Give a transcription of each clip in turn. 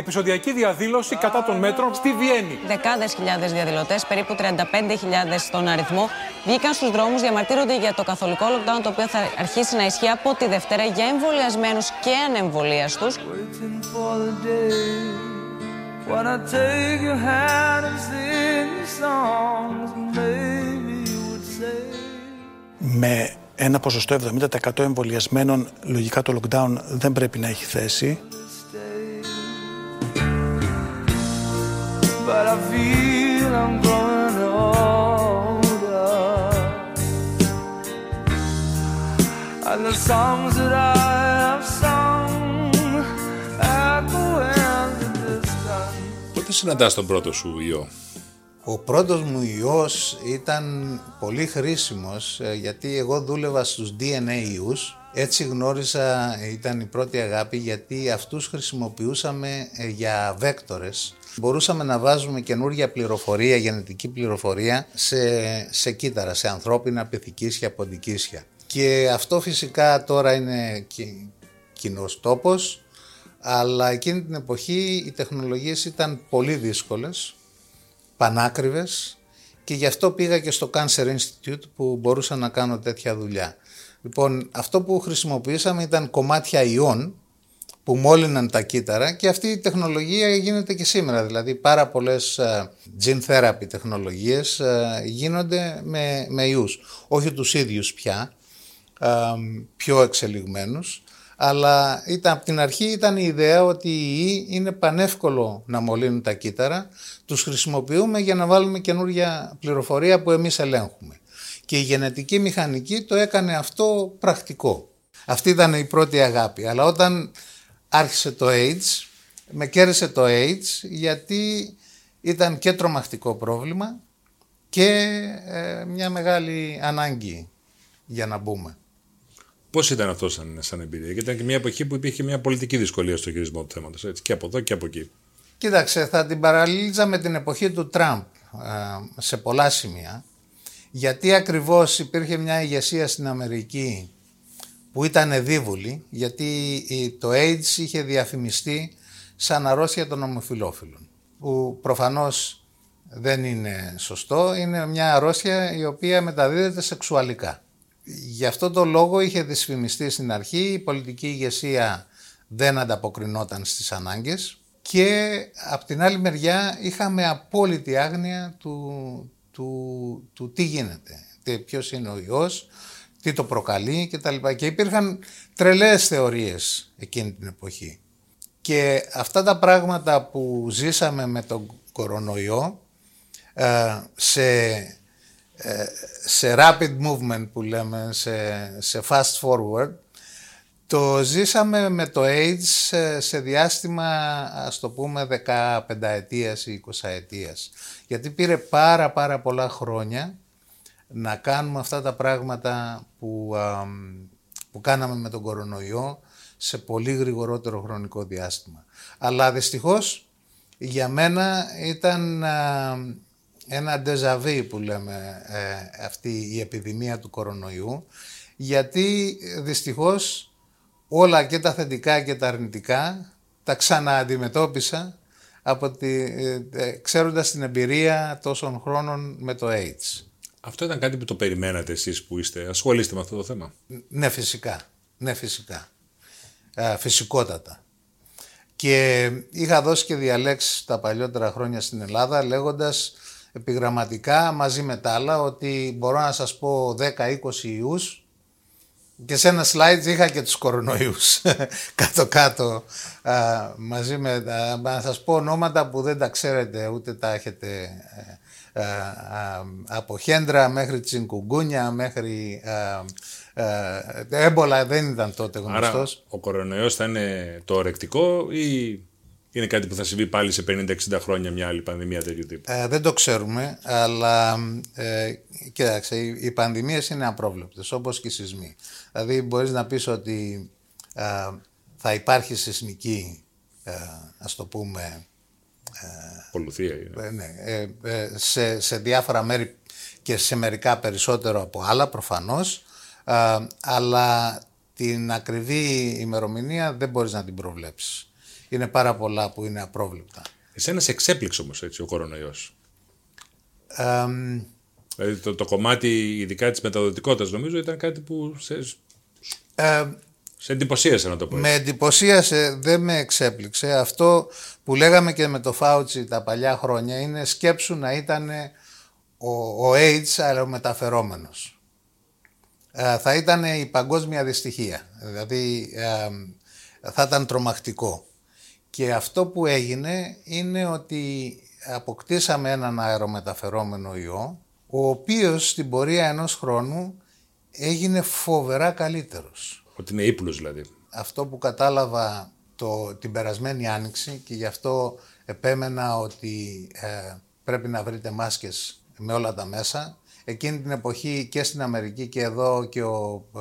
επεισοδιακή διαδήλωση κατά των μέτρων στη Βιέννη. Δεκάδες χιλιάδες διαδηλωτές, περίπου 35.000 στον αριθμό, βγήκαν στους δρόμους, διαμαρτύρονται για το καθολικό lockdown, το οποίο θα αρχίσει να ισχύει από τη Δευτέρα για εμβολιασμένους και ανεμβολίαστους. Με ένα ποσοστό 70% εμβολιασμένων, λογικά το lockdown δεν πρέπει να έχει θέση. But I feel I'm growing older. And the songs that I have sung Echo in the distance Πότε συναντάς τον πρώτο σου ιό; Ο πρώτος μου ιός ήταν πολύ χρήσιμος ε, γιατί εγώ δούλευα στους DNA ιούς. Έτσι γνώρισα, ήταν η πρώτη αγάπη γιατί αυτούς χρησιμοποιούσαμε ε, για βέκτορες. Μπορούσαμε να βάζουμε καινούργια πληροφορία, γενετική πληροφορία σε, σε κύτταρα, σε ανθρώπινα, πυθικίσια, ποντικίσια. Και αυτό φυσικά τώρα είναι κοινός τόπος, αλλά εκείνη την εποχή οι τεχνολογίες ήταν πολύ δύσκολες πανάκριβες και γι' αυτό πήγα και στο Cancer Institute που μπορούσα να κάνω τέτοια δουλειά. Λοιπόν, αυτό που χρησιμοποιήσαμε ήταν κομμάτια ιών που μόλυναν τα κύτταρα και αυτή η τεχνολογία γίνεται και σήμερα. Δηλαδή πάρα πολλές uh, gene therapy τεχνολογίες uh, γίνονται με, με ιούς. Όχι τους ίδιους πια, uh, πιο εξελιγμένους, αλλά ήταν, από την αρχή ήταν η ιδέα ότι οι ιοί είναι πανεύκολο να μολύνουν τα κύτταρα, τους χρησιμοποιούμε για να βάλουμε καινούργια πληροφορία που εμείς ελέγχουμε. Και η γενετική μηχανική το έκανε αυτό πρακτικό. Αυτή ήταν η πρώτη αγάπη. Αλλά όταν άρχισε το AIDS, με κέρδισε το AIDS γιατί ήταν και τρομακτικό πρόβλημα και ε, μια μεγάλη ανάγκη για να μπούμε. Πώς ήταν αυτό σαν, σαν εμπειρία, Γιατί ήταν και μια εποχή που υπήρχε μια πολιτική δυσκολία στο χειρισμό του θέματος. Και από εδώ και από εκεί. Κοίταξε, θα την παραλύζα με την εποχή του Τραμπ ε, σε πολλά σημεία. Γιατί ακριβώς υπήρχε μια ηγεσία στην Αμερική που ήταν εδίβουλη, γιατί το AIDS είχε διαφημιστεί σαν αρρώστια των ομοφιλόφιλων, που προφανώς δεν είναι σωστό, είναι μια αρρώστια η οποία μεταδίδεται σεξουαλικά. Γι' αυτό το λόγο είχε δυσφημιστεί στην αρχή, η πολιτική ηγεσία δεν ανταποκρινόταν στις ανάγκες και από την άλλη μεριά είχαμε απόλυτη άγνοια του, του, του τι γίνεται, ποιος είναι ο ιός, τι το προκαλεί κτλ. Και υπήρχαν τρελές θεωρίες εκείνη την εποχή. Και αυτά τα πράγματα που ζήσαμε με τον κορονοϊό ε, σε ε, σε rapid movement που λέμε, σε, σε fast forward, το ζήσαμε με το AIDS σε, διάστημα ας το πούμε 15 ετίας ή 20 ετίας. Γιατί πήρε πάρα πάρα πολλά χρόνια να κάνουμε αυτά τα πράγματα που, που κάναμε με τον κορονοϊό σε πολύ γρηγορότερο χρονικό διάστημα. Αλλά δυστυχώς για μένα ήταν ένα ντεζαβί που λέμε ε, αυτή η επιδημία του κορονοϊού γιατί δυστυχώς όλα και τα θετικά και τα αρνητικά τα ξανααντιμετώπισα από τη, ε, ε, ξέροντας την εμπειρία τόσων χρόνων με το AIDS. Αυτό ήταν κάτι που το περιμένατε εσείς που είστε, ασχολείστε με αυτό το θέμα; Ναι φυσικά, ναι φυσικά, ε, φυσικότατα. Και είχα δώσει και διαλέξεις τα παλιότερα χρόνια στην Ελλάδα λέγοντας επιγραμματικά μαζί με τα άλλα ότι μπορώ να σας πω 10-20 ιούς και σε ένα slide είχα και τους κορονοϊούς κάτω-κάτω μαζί με τα, να σας πω ονόματα που δεν τα ξέρετε ούτε τα έχετε ε, από χέντρα μέχρι τσιγκουγκούνια μέχρι έμπολα δεν ήταν τότε γνωστός. Άρα ο κορονοϊός θα είναι το ορεκτικό ή είναι κάτι που θα συμβεί πάλι σε 50-60 χρόνια μια άλλη πανδημία τέτοιου τύπου; Ε, δεν το ξέρουμε, αλλά ε, κοίταξε, οι, οι πανδημίες είναι απρόβλεπτες, όπως και οι σεισμοί. Δηλαδή μπορείς να πεις ότι ε, θα υπάρχει σεισμική, ε, ας το πούμε... Ε, ε, ναι, ε, ε, σε, σε διάφορα μέρη και σε μερικά περισσότερο από άλλα προφανώς, αλλά την ακριβή ημερομηνία δεν μπορείς να την προβλέψεις είναι πάρα πολλά που είναι απρόβλεπτα. Εσένα σε εξέπληξε όμως ο κορονοϊός; Ε, Δηλαδή το, το κομμάτι ειδικά της μεταδοτικότητας νομίζω ήταν κάτι που σε, ε, σε εντυπωσίασε να το πω. με εντυπωσίασε, δεν με εξέπληξε. Αυτό που λέγαμε και με το Φάουτσι τα παλιά χρόνια είναι σκέψου να ήταν ο, ο AIDS αερομεταφερόμενος. Ε, θα ήταν η παγκόσμια δυστυχία. Δηλαδή ε, θα ήταν τρομακτικό. Και αυτό που έγινε είναι ότι αποκτήσαμε έναν αερομεταφερόμενο ιό, ο οποίος στην πορεία ενός χρόνου έγινε φοβερά καλύτερος. Ότι είναι ύπουλος δηλαδή. Αυτό που κατάλαβα το, την περασμένη άνοιξη και γι' αυτό επέμενα ότι ε, πρέπει να βρείτε μάσκες με όλα τα μέσα. Εκείνη την εποχή και στην Αμερική και εδώ και ο, ε,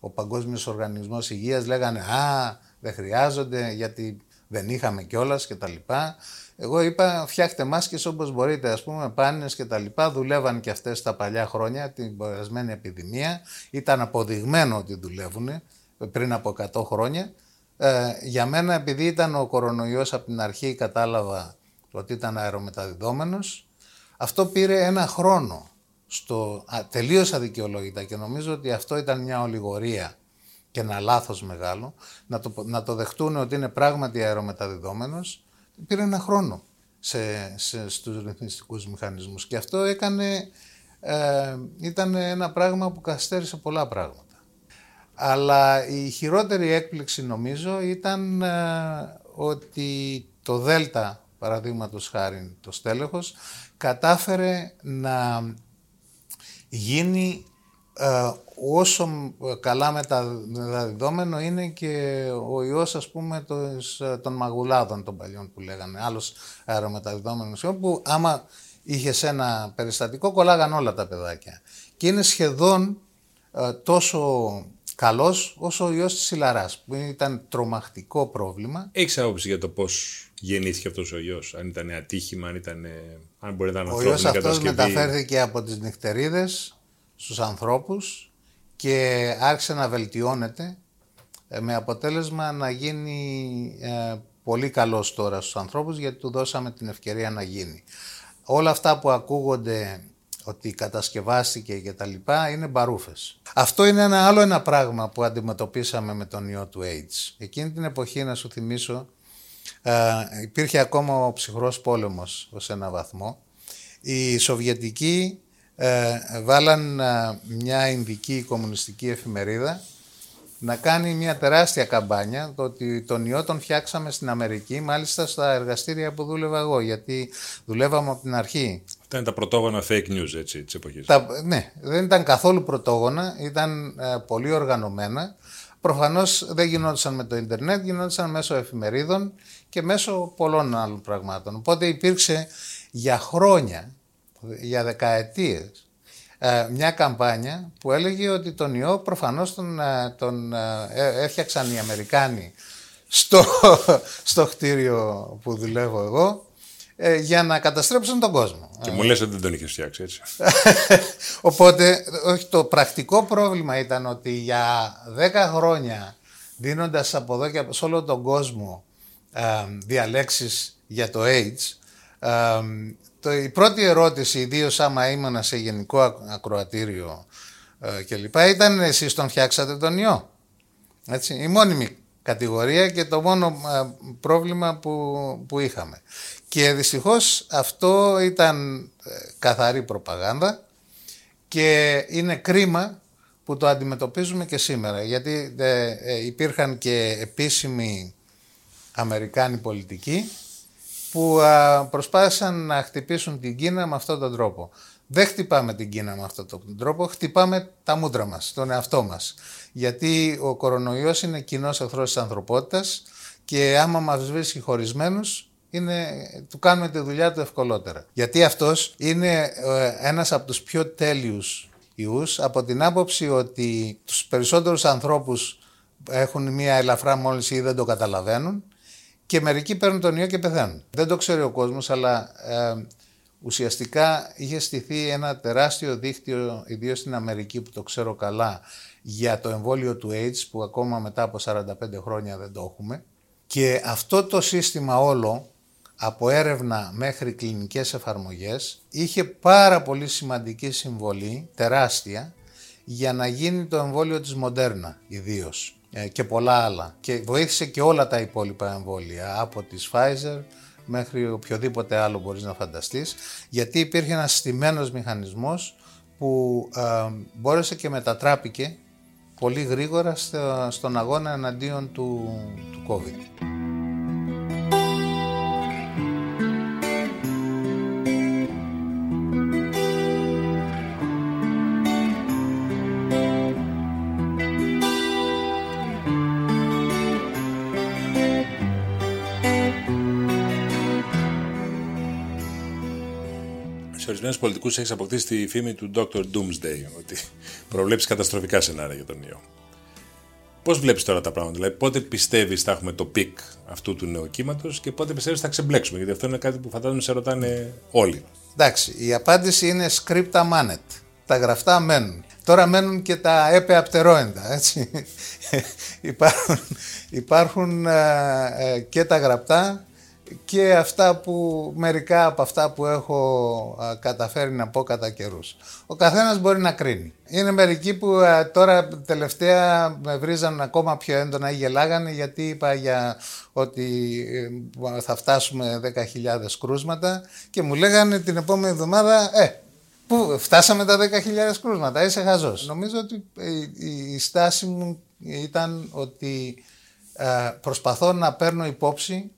ο Παγκόσμιος Οργανισμός Υγείας λέγανε «Α, δεν χρειάζονται γιατί δεν είχαμε κιόλας και τα λοιπά. Εγώ είπα φτιάχτε μάσκες όπως μπορείτε, ας πούμε πάνες και τα λοιπά. Δουλεύαν και αυτές τα παλιά χρόνια, την περασμένη επιδημία. Ήταν αποδειγμένο ότι δουλεύουν πριν από 100 χρόνια. Ε, για μένα επειδή ήταν ο κορονοϊός από την αρχή κατάλαβα ότι ήταν αερομεταδιδόμενος. Αυτό πήρε ένα χρόνο στο, α, τελείως αδικαιολόγητα και νομίζω ότι αυτό ήταν μια ολιγορία και ένα λάθος μεγάλο, να το, να το δεχτούν ότι είναι πράγματι αερομεταδιδόμενος, πήρε ένα χρόνο σε, σε, στους ρυθμιστικούς μηχανισμούς. Και αυτό έκανε, ε, ήταν ένα πράγμα που καθυστέρησε πολλά πράγματα. Αλλά η χειρότερη έκπληξη νομίζω ήταν ε, ότι το Δέλτα, παραδείγματος χάρη το στέλεχος, κατάφερε να γίνει ε, όσο καλά μεταδιδόμενο είναι και ο ιός ας πούμε των μαγουλάδων των παλιών που λέγανε, άλλος αερομεταδιδόμενος ιός που άμα είχες ένα περιστατικό κολλάγαν όλα τα παιδάκια και είναι σχεδόν ε, τόσο καλός όσο ο ιός της Ιλαράς που ήταν τρομακτικό πρόβλημα. Έχεις άποψη για το πώς γεννήθηκε αυτός ο ιός, αν ήταν ατύχημα, αν, ήταν, αν μπορεί να ήταν Ο ιός αυτός μεταφέρθηκε από τις νυχτερίδες στους ανθρώπους και άρχισε να βελτιώνεται ε, με αποτέλεσμα να γίνει ε, πολύ καλός τώρα στους ανθρώπους γιατί του δώσαμε την ευκαιρία να γίνει. Όλα αυτά που ακούγονται ότι κατασκευάστηκε και τα λοιπά είναι μπαρούφες. Αυτό είναι ένα άλλο ένα πράγμα που αντιμετωπίσαμε με τον ιό του AIDS. Εκείνη την εποχή να σου θυμίσω ε, υπήρχε ακόμα ο ψυχρός πόλεμος ως ένα βαθμό. Οι Σοβιετικοί ε, βάλαν ε, μια Ινδική κομμουνιστική εφημερίδα να κάνει μια τεράστια καμπάνια το ότι τον ιό τον φτιάξαμε στην Αμερική, μάλιστα στα εργαστήρια που δούλευα εγώ, γιατί δουλεύαμε από την αρχή. Αυτά είναι τα πρωτόγωνα fake news έτσι, της εποχής. Τα, ναι, δεν ήταν καθόλου πρωτόγωνα, ήταν ε, πολύ οργανωμένα. Προφανώς δεν γινόντουσαν με το ίντερνετ, γινόντουσαν μέσω εφημερίδων και μέσω πολλών άλλων πραγμάτων. Οπότε υπήρξε για χρόνια για δεκαετίες ε, μια καμπάνια που έλεγε ότι τον ιό προφανώς τον, ε, τον ε, έφτιαξαν οι Αμερικάνοι στο, στο κτίριο που δουλεύω εγώ για να καταστρέψουν τον κόσμο. Και μου λες ότι δεν τον είχες φτιάξει έτσι. Οπότε όχι, το πρακτικό πρόβλημα ήταν ότι για 10 χρόνια δίνοντας από εδώ και σε όλο τον κόσμο ε, διαλέξεις για το AIDS το, η πρώτη ερώτηση, ιδίως άμα ήμουν σε γενικό ακροατήριο ε, κλπ. ήταν εσείς τον φτιάξατε τον ιό. Έτσι, η μόνιμη κατηγορία και το μόνο ε, πρόβλημα που, που είχαμε. Και δυστυχώς αυτό ήταν ε, καθαρή προπαγάνδα και είναι κρίμα που το αντιμετωπίζουμε και σήμερα γιατί ε, υπήρχαν και επίσημοι Αμερικάνοι πολιτικοί που προσπάθησαν να χτυπήσουν την Κίνα με αυτόν τον τρόπο. Δεν χτυπάμε την Κίνα με αυτόν τον τρόπο, χτυπάμε τα μούτρα μας, τον εαυτό μας. Γιατί ο κορονοϊός είναι κοινός εχθρός της ανθρωπότητας και άμα μας βρίσκει χωρισμένους, είναι, του κάνουμε τη δουλειά του ευκολότερα. Γιατί αυτός είναι ε, ένας από τους πιο τέλειους ιούς από την άποψη ότι τους περισσότερους ανθρώπους έχουν μια ελαφρά μόλυνση ή δεν το καταλαβαίνουν και μερικοί παίρνουν τον ιό και πεθαίνουν. Δεν το ξέρει ο κόσμος, αλλά ε, ουσιαστικά είχε στηθεί ένα τεράστιο δίκτυο, ιδίως στην Αμερική που το ξέρω καλά, για το εμβόλιο του AIDS που ακόμα μετά από 45 χρόνια δεν το έχουμε Και αυτό το σύστημα όλο, από έρευνα μέχρι κλινικές εφαρμογές, είχε πάρα πολύ σημαντική συμβολή, τεράστια, για να γίνει το εμβόλιο της Μοντέρνα ιδίως και πολλά άλλα. Και βοήθησε και όλα τα υπόλοιπα εμβόλια, από τη Pfizer μέχρι οποιοδήποτε άλλο μπορείς να φανταστείς, γιατί υπήρχε ένας στημένος μηχανισμός που ε, μπόρεσε και μετατράπηκε πολύ γρήγορα στον αγώνα εναντίον του, του COVID. Ορισμένους πολιτικούς έχεις αποκτήσει τη φήμη του Dr. Doomsday, ότι προβλέπεις καταστροφικά σενάρια για τον ιό. Πώς βλέπεις τώρα τα πράγματα, δηλαδή πότε πιστεύεις θα έχουμε το peak αυτού του νέου κύματος και πότε πιστεύεις θα ξεμπλέξουμε, γιατί αυτό είναι κάτι που φαντάζομαι σε ρωτάνε όλοι. Εντάξει, η απάντηση είναι scripta manet. Τα γραφτά μένουν. Τώρα μένουν και τα έπαια πτερόεντα, έτσι. υπάρχουν υπάρχουν ε, ε, και τα γραπτά και αυτά που, μερικά από αυτά που έχω καταφέρει να πω κατά καιρούς. Ο καθένας μπορεί να κρίνει. Είναι μερικοί που τώρα τελευταία με βρίζαν ακόμα πιο έντονα ή γελάγανε γιατί είπα για ότι ε, θα φτάσουμε 10.000 κρούσματα και μου λέγανε την επόμενη εβδομάδα «Ε, Πού φτάσαμε τα 10.000 κρούσματα, είσαι χαζός. Νομίζω ότι η, στάση μου ήταν ότι προσπαθώ να παίρνω υπόψη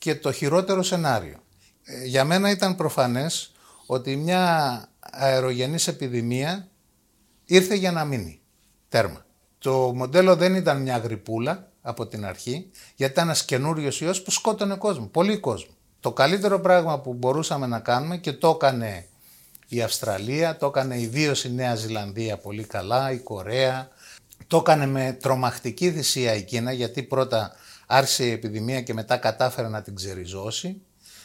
και το χειρότερο σενάριο. Ε, για μένα ήταν προφανές ότι μια αερογενής επιδημία ήρθε για να μείνει. Τέρμα. Το μοντέλο δεν ήταν μια γρυπούλα από την αρχή, γιατί ήταν ένας καινούριος ιός που σκότωνε κόσμο, πολύ κόσμο. Το καλύτερο πράγμα που μπορούσαμε να κάνουμε και το έκανε η Αυστραλία, το έκανε ιδίως η Νέα Ζηλανδία πολύ καλά, η Κορέα, το έκανε με τρομακτική θυσία η Κίνα, γιατί πρώτα άρχισε η επιδημία και μετά κατάφερε να την ξεριζώσει.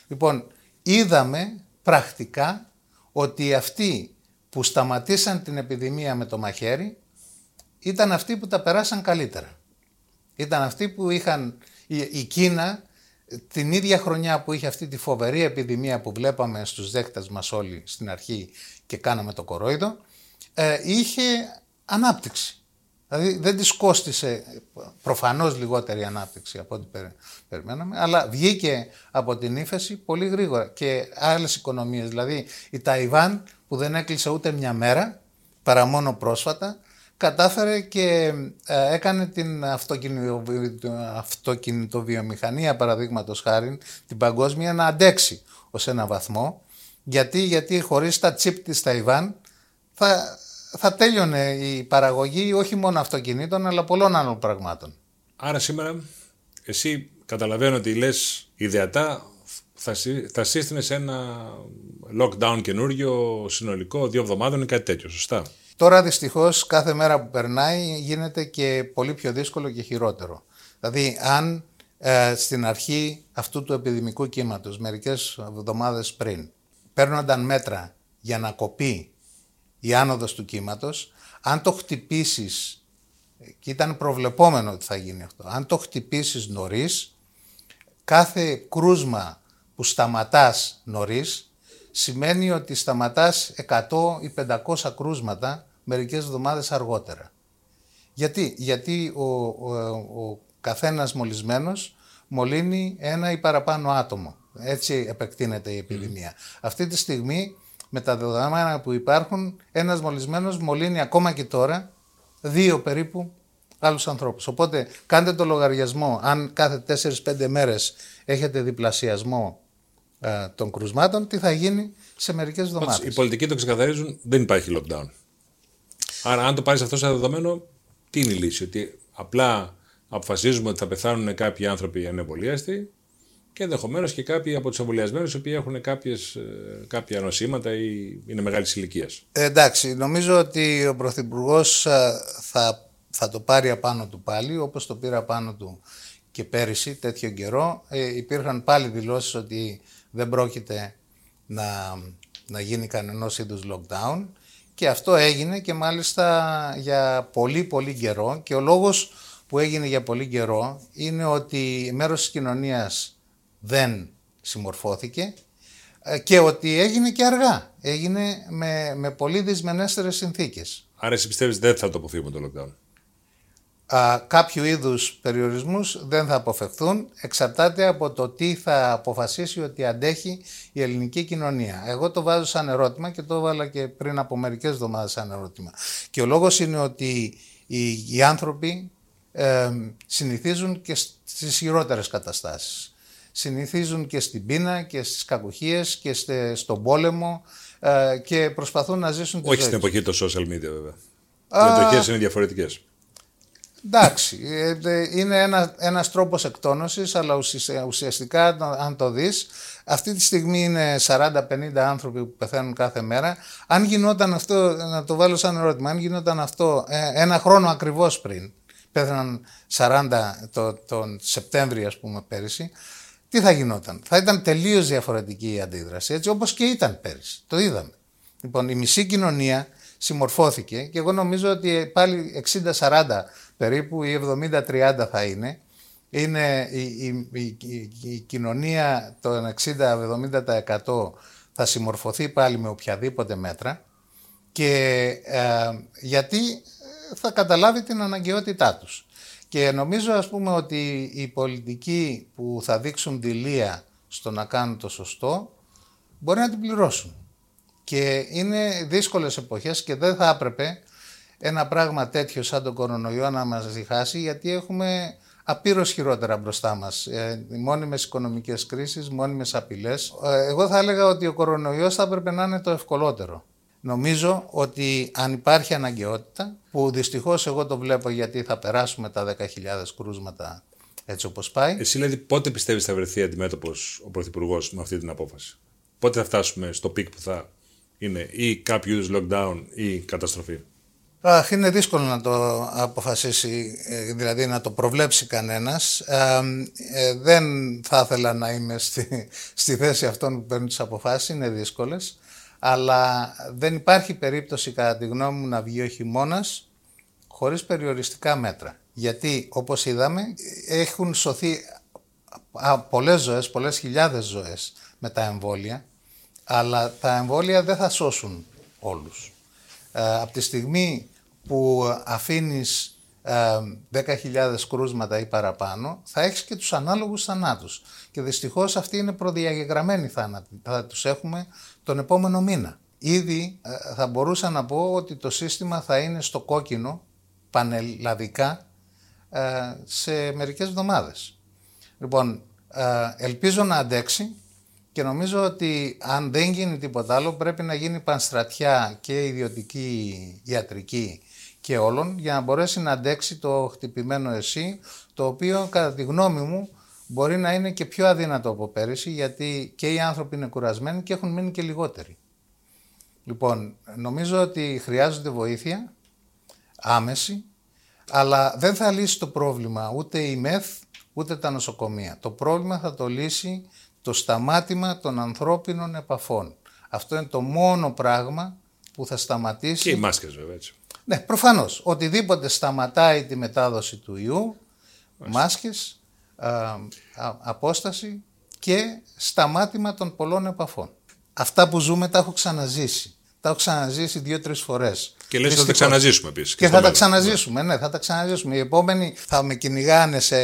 Λοιπόν, είδαμε πρακτικά ότι αυτοί που σταματήσαν την επιδημία με το μαχαίρι ήταν αυτοί που τα περάσαν καλύτερα. Ήταν αυτοί που είχαν η, Κίνα την ίδια χρονιά που είχε αυτή τη φοβερή επιδημία που βλέπαμε στους δέκτες μας όλοι στην αρχή και κάναμε το κορόιδο, ε, είχε ανάπτυξη. Δηλαδή δεν της κόστησε προφανώς λιγότερη ανάπτυξη από ό,τι περιμέναμε, αλλά βγήκε από την ύφεση πολύ γρήγορα και άλλες οικονομίες. Δηλαδή η Ταϊβάν που δεν έκλεισε ούτε μια μέρα, παρά μόνο πρόσφατα, κατάφερε και ε, έκανε την αυτοκινητοβιομηχανία παραδείγματος χάρη, την παγκόσμια να αντέξει ως ένα βαθμό. Γιατί, γιατί χωρίς τα τσίπ της Ταϊβάν θα θα τέλειωνε η παραγωγή όχι μόνο αυτοκινήτων αλλά πολλών άλλων πραγμάτων. Άρα σήμερα εσύ καταλαβαίνω ότι λες ιδεατά θα, θα σύστηνες ένα lockdown καινούριο συνολικό δύο εβδομάδων ή κάτι τέτοιο, σωστά; Τώρα δυστυχώς κάθε μέρα που περνάει γίνεται και πολύ πιο δύσκολο και χειρότερο. Δηλαδή αν ε, στην αρχή αυτού του επιδημικού κύματος μερικές εβδομάδες πριν παίρνονταν μέτρα για να κοπεί η άνοδος του κύματος, αν το χτυπήσεις, και ήταν προβλεπόμενο ότι θα γίνει αυτό, αν το χτυπήσεις νωρίς, κάθε κρούσμα που σταματάς νωρίς, σημαίνει ότι σταματάς 100 ή 500 κρούσματα μερικές εβδομάδες αργότερα. Γιατί, Γιατί ο, ο, ο καθένας μολυσμένος μολύνει ένα ή παραπάνω άτομο. Έτσι επεκτείνεται η επιδημία. Αυτή τη στιγμή με τα δεδομένα που υπάρχουν, ένας μολυσμένος μολύνει ακόμα και τώρα δύο περίπου άλλους ανθρώπους. Οπότε κάντε το λογαριασμό, αν κάθε 4-5 μέρες έχετε διπλασιασμό ε, των κρουσμάτων, τι θα γίνει σε μερικές εβδομάδες. Οι πολιτικοί το ξεκαθαρίζουν, δεν υπάρχει lockdown. Άρα αν το πάρεις αυτό σαν δεδομένο, τι είναι η λύση, ότι απλά αποφασίζουμε ότι θα πεθάνουν κάποιοι άνθρωποι ανεμβολίαστοι και ενδεχομένως και κάποιοι από τους εμβολιασμένους οι οποίοι έχουν κάποιες, ε, κάποια νοσήματα ή είναι μεγάλης ηλικίας. Ε, εντάξει, νομίζω ότι ο Πρωθυπουργός ε, θα, θα το πάρει απάνω του πάλι, όπως το πήρε απάνω του και πέρυσι, τέτοιο καιρό. Ε, υπήρχαν πάλι δηλώσεις ότι δεν πρόκειται να, να γίνει κανένα είδους lockdown. Και αυτό έγινε και μάλιστα για πολύ πολύ καιρό και ο λόγος που έγινε για πολύ καιρό είναι ότι μέρος της κοινωνίας δεν συμμορφώθηκε ε, και ότι έγινε και αργά. Έγινε με, με πολύ δυσμενέστερες συνθήκες. Άρα εσύ πιστεύεις δεν θα το αποφύγουμε το lockdown; Α, κάποιου είδους περιορισμούς δεν θα αποφευθούν. Εξαρτάται από το τι θα αποφασίσει ότι αντέχει η ελληνική κοινωνία. Εγώ το βάζω σαν ερώτημα και το έβαλα και πριν από μερικές εβδομάδες σαν ερώτημα. Και ο λόγος είναι ότι οι, οι άνθρωποι ε, συνηθίζουν και στις χειρότερες καταστάσεις. Συνηθίζουν και στην πείνα και στις κακουχίες και στον πόλεμο ε, και προσπαθούν να ζήσουν τη Όχι ζωή στην τους. εποχή των social media βέβαια. Α. Οι μετοχές είναι διαφορετικές. Εντάξει, ε, ε, είναι ένα, ένας τρόπος εκτόνωσης, αλλά ουσιαστικά, ουσιαστικά αν το δεις, αυτή τη στιγμή είναι 40-50 άνθρωποι που πεθαίνουν κάθε μέρα. Αν γινόταν αυτό, να το βάλω σαν ερώτημα, αν γινόταν αυτό ε, ένα χρόνο ακριβώς πριν, πέθαναν 40 το, τον Σεπτέμβριο ας πούμε πέρυσι, τι θα γινόταν. Θα ήταν τελείως διαφορετική η αντίδραση, έτσι όπως και ήταν πέρυσι. Το είδαμε. Λοιπόν, η μισή κοινωνία συμμορφώθηκε και εγώ νομίζω ότι πάλι 60-40 περίπου ή 70-30 θα είναι. Είναι η, η, η, η- η κοινωνία των 60-70% θα συμμορφωθεί πάλι με οποιαδήποτε μέτρα και ε, γιατί ε, θα καταλάβει την αναγκαιότητά τους. Και νομίζω ας πούμε ότι οι πολιτικοί που θα δείξουν δηλία στο να κάνουν το σωστό μπορεί να την πληρώσουν. Και είναι δύσκολες εποχές και δεν θα έπρεπε ένα πράγμα τέτοιο σαν τον κορονοϊό να μας διχάσει γιατί έχουμε απείρως χειρότερα μπροστά μας. Ε, μόνιμες οικονομικές κρίσεις, μόνιμες απειλές. Ε, εγώ θα έλεγα ότι ο κορονοϊός θα έπρεπε να είναι το ευκολότερο. Νομίζω ότι αν υπάρχει αναγκαιότητα, που δυστυχώς εγώ το βλέπω γιατί θα περάσουμε τα 10.000 κρούσματα έτσι όπως πάει, Εσύ δηλαδή πότε πιστεύεις θα βρεθεί αντιμέτωπος ο Πρωθυπουργός με αυτή την απόφαση; Πότε θα φτάσουμε στο peak που θα είναι ή κάποιο είδους lockdown ή καταστροφή; Αχ, είναι δύσκολο να το αποφασίσει, ε, δηλαδή να το προβλέψει κανένας. Ε, ε, δεν θα ήθελα να είμαι στη, στη θέση αυτών που παίρνουν τις αποφάσεις, είναι δύσκολες. Αλλά δεν υπάρχει περίπτωση κατά τη γνώμη μου να βγει ο χειμώνας χωρίς περιοριστικά μέτρα. Γιατί όπως είδαμε έχουν σωθεί α, πολλές ζωές, πολλές χιλιάδες ζωές με τα εμβόλια, αλλά τα εμβόλια δεν θα σώσουν όλους. Ε, από τη στιγμή που αφήνεις ε, 10.000 κρούσματα ή παραπάνω, θα έχεις και τους ανάλογους θανάτους. Και δυστυχώς αυτοί είναι προδιαγεγραμμένοι θάνατοι. Θα τους έχουμε τον επόμενο μήνα. Ήδη ε, θα μπορούσα να πω ότι το σύστημα θα είναι στο κόκκινο πανελλαδικά ε, σε μερικές εβδομάδες. Λοιπόν, ε, ελπίζω να αντέξει και νομίζω ότι αν δεν γίνει τίποτα άλλο πρέπει να γίνει πανστρατιά και ιδιωτική ιατρική και όλων για να μπορέσει να αντέξει το χτυπημένο εσύ το οποίο κατά τη γνώμη μου μπορεί να είναι και πιο αδύνατο από πέρυσι γιατί και οι άνθρωποι είναι κουρασμένοι και έχουν μείνει και λιγότεροι. Λοιπόν, νομίζω ότι χρειάζονται βοήθεια άμεση αλλά δεν θα λύσει το πρόβλημα ούτε η ΜΕΘ ούτε τα νοσοκομεία. Το πρόβλημα θα το λύσει το σταμάτημα των ανθρώπινων επαφών. Αυτό είναι το μόνο πράγμα που θα σταματήσει... Και οι μάσκες βέβαια έτσι. Ναι, προφανώς. Οτιδήποτε σταματάει τη μετάδοση του ιού, μάσκες, α, α, απόσταση και σταμάτημα των πολλών επαφών. Αυτά που ζούμε τα έχω ξαναζήσει. Τα έχω ξαναζήσει δύο-τρεις φορές. Και λες ότι θα τα Δυστυχώς. ξαναζήσουμε επίσης. Και στο θα τα μέλλον. ξαναζήσουμε, ναι, θα τα ξαναζήσουμε. Οι επόμενοι θα με κυνηγάνε σε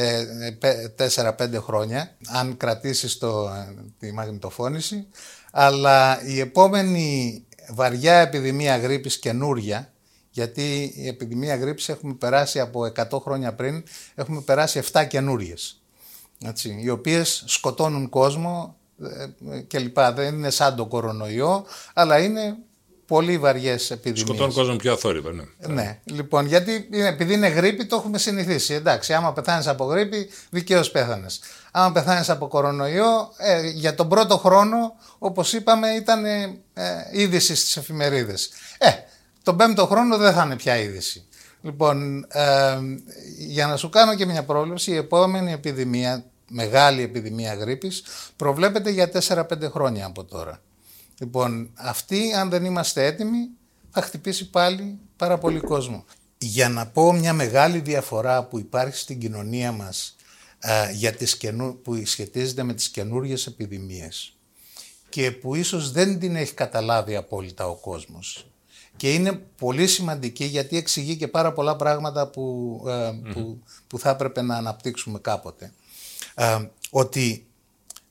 4-5 χρόνια, αν κρατήσεις το, τη μαγνητοφώνηση. Αλλά η επόμενη βαριά επιδημία γρήπης καινούρια, γιατί η επιδημία γρήπης έχουμε περάσει από 100 χρόνια πριν, έχουμε περάσει 7 καινούριε. Έτσι, οι οποίες σκοτώνουν κόσμο ε, και λοιπά. Δεν είναι σαν το κορονοϊό, αλλά είναι πολύ βαριές επιδημίες. Σκοτώνουν κόσμο πιο αθόρυβα, ναι. Ναι, λοιπόν, γιατί είναι, επειδή είναι γρήπη το έχουμε συνηθίσει. Εντάξει, άμα πεθάνεις από γρήπη, δικαίως πέθανες. Άμα πεθάνεις από κορονοϊό, ε, για τον πρώτο χρόνο, όπως είπαμε, ήταν ε, είδηση στις εφημερίδες. Ε, τον πέμπτο χρόνο δεν θα είναι πια είδηση. Λοιπόν, ε, για να σου κάνω και μια πρόβλεψη, η επόμενη επιδημία, μεγάλη επιδημία γρήπης, προβλέπεται για 4-5 χρόνια από τώρα. Λοιπόν, αυτή, αν δεν είμαστε έτοιμοι, θα χτυπήσει πάλι πάρα πολύ κόσμο. για να πω μια μεγάλη διαφορά που υπάρχει στην κοινωνία μας α, για τις καινού, που σχετίζεται με τις καινούργιες επιδημίες και που ίσως δεν την έχει καταλάβει απόλυτα ο κόσμος και είναι πολύ σημαντική γιατί εξηγεί και πάρα πολλά πράγματα που, που, που θα έπρεπε να αναπτύξουμε κάποτε. Ότι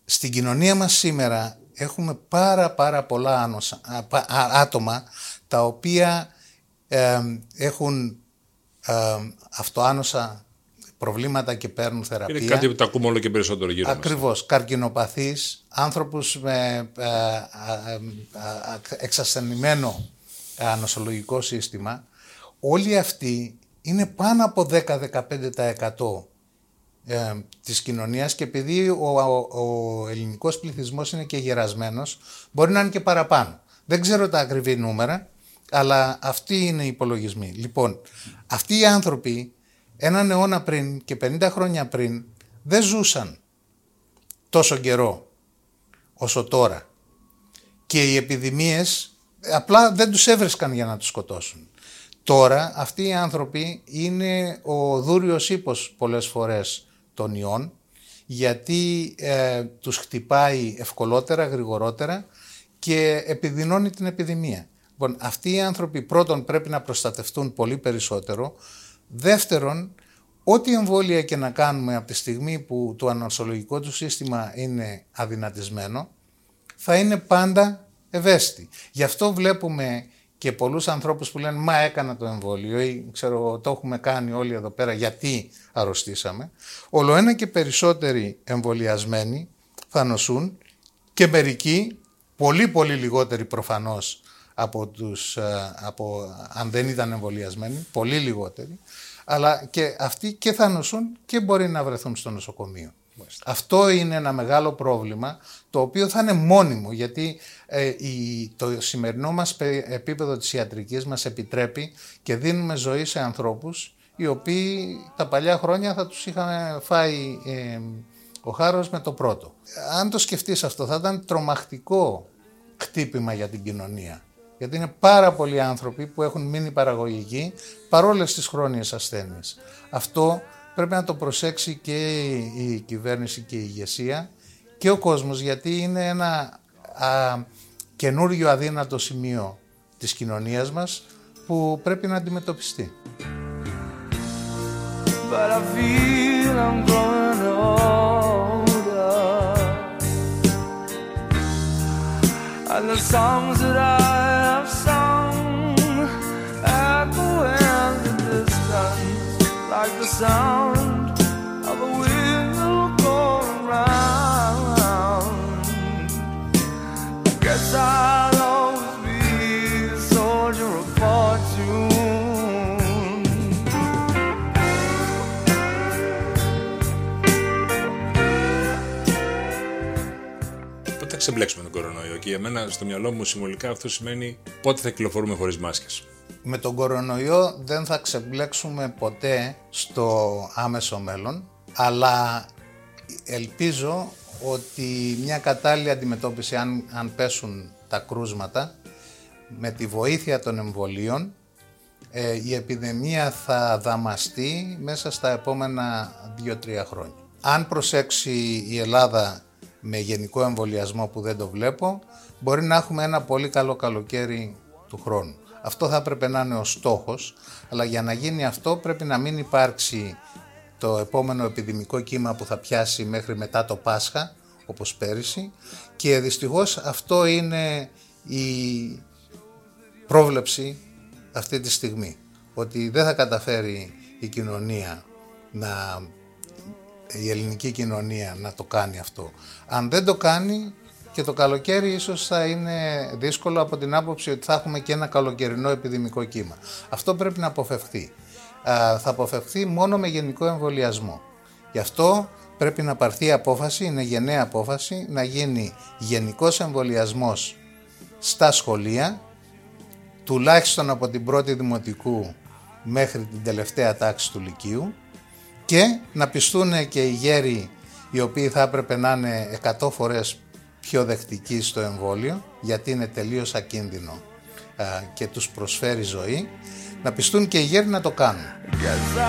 στην κοινωνία μας σήμερα έχουμε πάρα πάρα πολλά άτομα τα οποία έχουν αυτοάνωσα προβλήματα και παίρνουν θεραπεία. Είναι κάτι που τα ακούμε όλο και περισσότερο γύρω Ακριβώς. Καρκινοπαθείς, άνθρωπους με ε, εξασθενημένο νοσολογικό σύστημα, όλοι αυτοί είναι πάνω από 10-15% ε, της κοινωνίας και επειδή ο, ο, ο ελληνικός πληθυσμός είναι και γερασμένος, μπορεί να είναι και παραπάνω. Δεν ξέρω τα ακριβή νούμερα, αλλά αυτοί είναι οι υπολογισμοί. Λοιπόν, αυτοί οι άνθρωποι έναν αιώνα πριν και 50 χρόνια πριν δεν ζούσαν τόσο καιρό όσο τώρα. Και οι επιδημίες απλά δεν τους έβρισκαν για να τους σκοτώσουν. Τώρα αυτοί οι άνθρωποι είναι ο δούριος ύπος πολλές φορές των ιών γιατί ε, τους χτυπάει ευκολότερα, γρηγορότερα και επιδεινώνει την επιδημία. Λοιπόν, αυτοί οι άνθρωποι πρώτον πρέπει να προστατευτούν πολύ περισσότερο. Δεύτερον, ό,τι εμβόλια και να κάνουμε από τη στιγμή που το ανασολογικό του σύστημα είναι αδυνατισμένο, θα είναι πάντα ευαίσθητοι. Γι' αυτό βλέπουμε και πολλούς ανθρώπους που λένε «Μα έκανα το εμβόλιο» ή «Ξέρω, το έχουμε κάνει όλοι εδώ πέρα, γιατί αρρωστήσαμε». Όλο ένα και περισσότεροι εμβολιασμένοι θα νοσούν και μερικοί, πολύ πολύ λιγότεροι προφανώς από τους, ε, από, αν δεν ήταν εμβολιασμένοι, πολύ λιγότεροι, αλλά και αυτοί και θα νοσούν και μπορεί να βρεθούν στο νοσοκομείο. Αυτό είναι ένα μεγάλο πρόβλημα το οποίο θα είναι μόνιμο γιατί ε, η, το σημερινό μας επίπεδο της ιατρικής μας επιτρέπει και δίνουμε ζωή σε ανθρώπους οι οποίοι τα παλιά χρόνια θα τους είχαμε φάει ε, ο χάρος με το πρώτο. Αν το σκεφτείς αυτό θα ήταν τρομακτικό χτύπημα για την κοινωνία. Γιατί είναι πάρα πολλοί άνθρωποι που έχουν μείνει παραγωγικοί παρόλες τις χρόνιες ασθένειες. Αυτό πρέπει να το προσέξει και η κυβέρνηση και η ηγεσία και ο κόσμος γιατί είναι ένα α, καινούριο αδύνατο σημείο της κοινωνίας μας που πρέπει να αντιμετωπιστεί. But I feel I'm growing older And the songs that I sound of a wheel going round I guess I'll always be a soldier of fortune Πότε θα ξεμπλέξουμε τον κορονοϊό και για μένα στο μυαλό μου συμβολικά αυτό σημαίνει πότε θα κυκλοφορούμε χωρίς μάσκες. Με τον κορονοϊό δεν θα ξεμπλέξουμε ποτέ στο άμεσο μέλλον, αλλά ελπίζω ότι μια κατάλληλη αντιμετώπιση αν, αν πέσουν τα κρούσματα με τη βοήθεια των εμβολίων ε, η επιδημία θα δαμαστεί μέσα στα επόμενα 2-3 χρόνια. Αν προσέξει η Ελλάδα με γενικό εμβολιασμό που δεν το βλέπω, μπορεί να έχουμε ένα πολύ καλό καλοκαίρι του χρόνου. Αυτό θα έπρεπε να είναι ο στόχος, αλλά για να γίνει αυτό πρέπει να μην υπάρξει το επόμενο επιδημικό κύμα που θα πιάσει μέχρι μετά το Πάσχα, όπως πέρυσι, και δυστυχώς αυτό είναι η πρόβλεψη αυτή τη στιγμή, ότι δεν θα καταφέρει η κοινωνία να η ελληνική κοινωνία να το κάνει αυτό. Αν δεν το κάνει και το καλοκαίρι ίσως θα είναι δύσκολο από την άποψη ότι θα έχουμε και ένα καλοκαιρινό επιδημικό κύμα. Αυτό πρέπει να αποφευχθεί. Α, θα αποφευχθεί μόνο με γενικό εμβολιασμό. Γι' αυτό πρέπει να πάρθει απόφαση, είναι γενναία απόφαση, να γίνει γενικός εμβολιασμός στα σχολεία, τουλάχιστον από την πρώτη δημοτικού μέχρι την τελευταία τάξη του Λυκείου και να πιστούν και οι γέροι οι οποίοι θα έπρεπε να είναι 100 φορές πιο δεκτικοί στο εμβόλιο γιατί είναι τελείως ακίνδυνο και τους προσφέρει ζωή Να πιστούν και οι γέροι να το κάνουν. Guess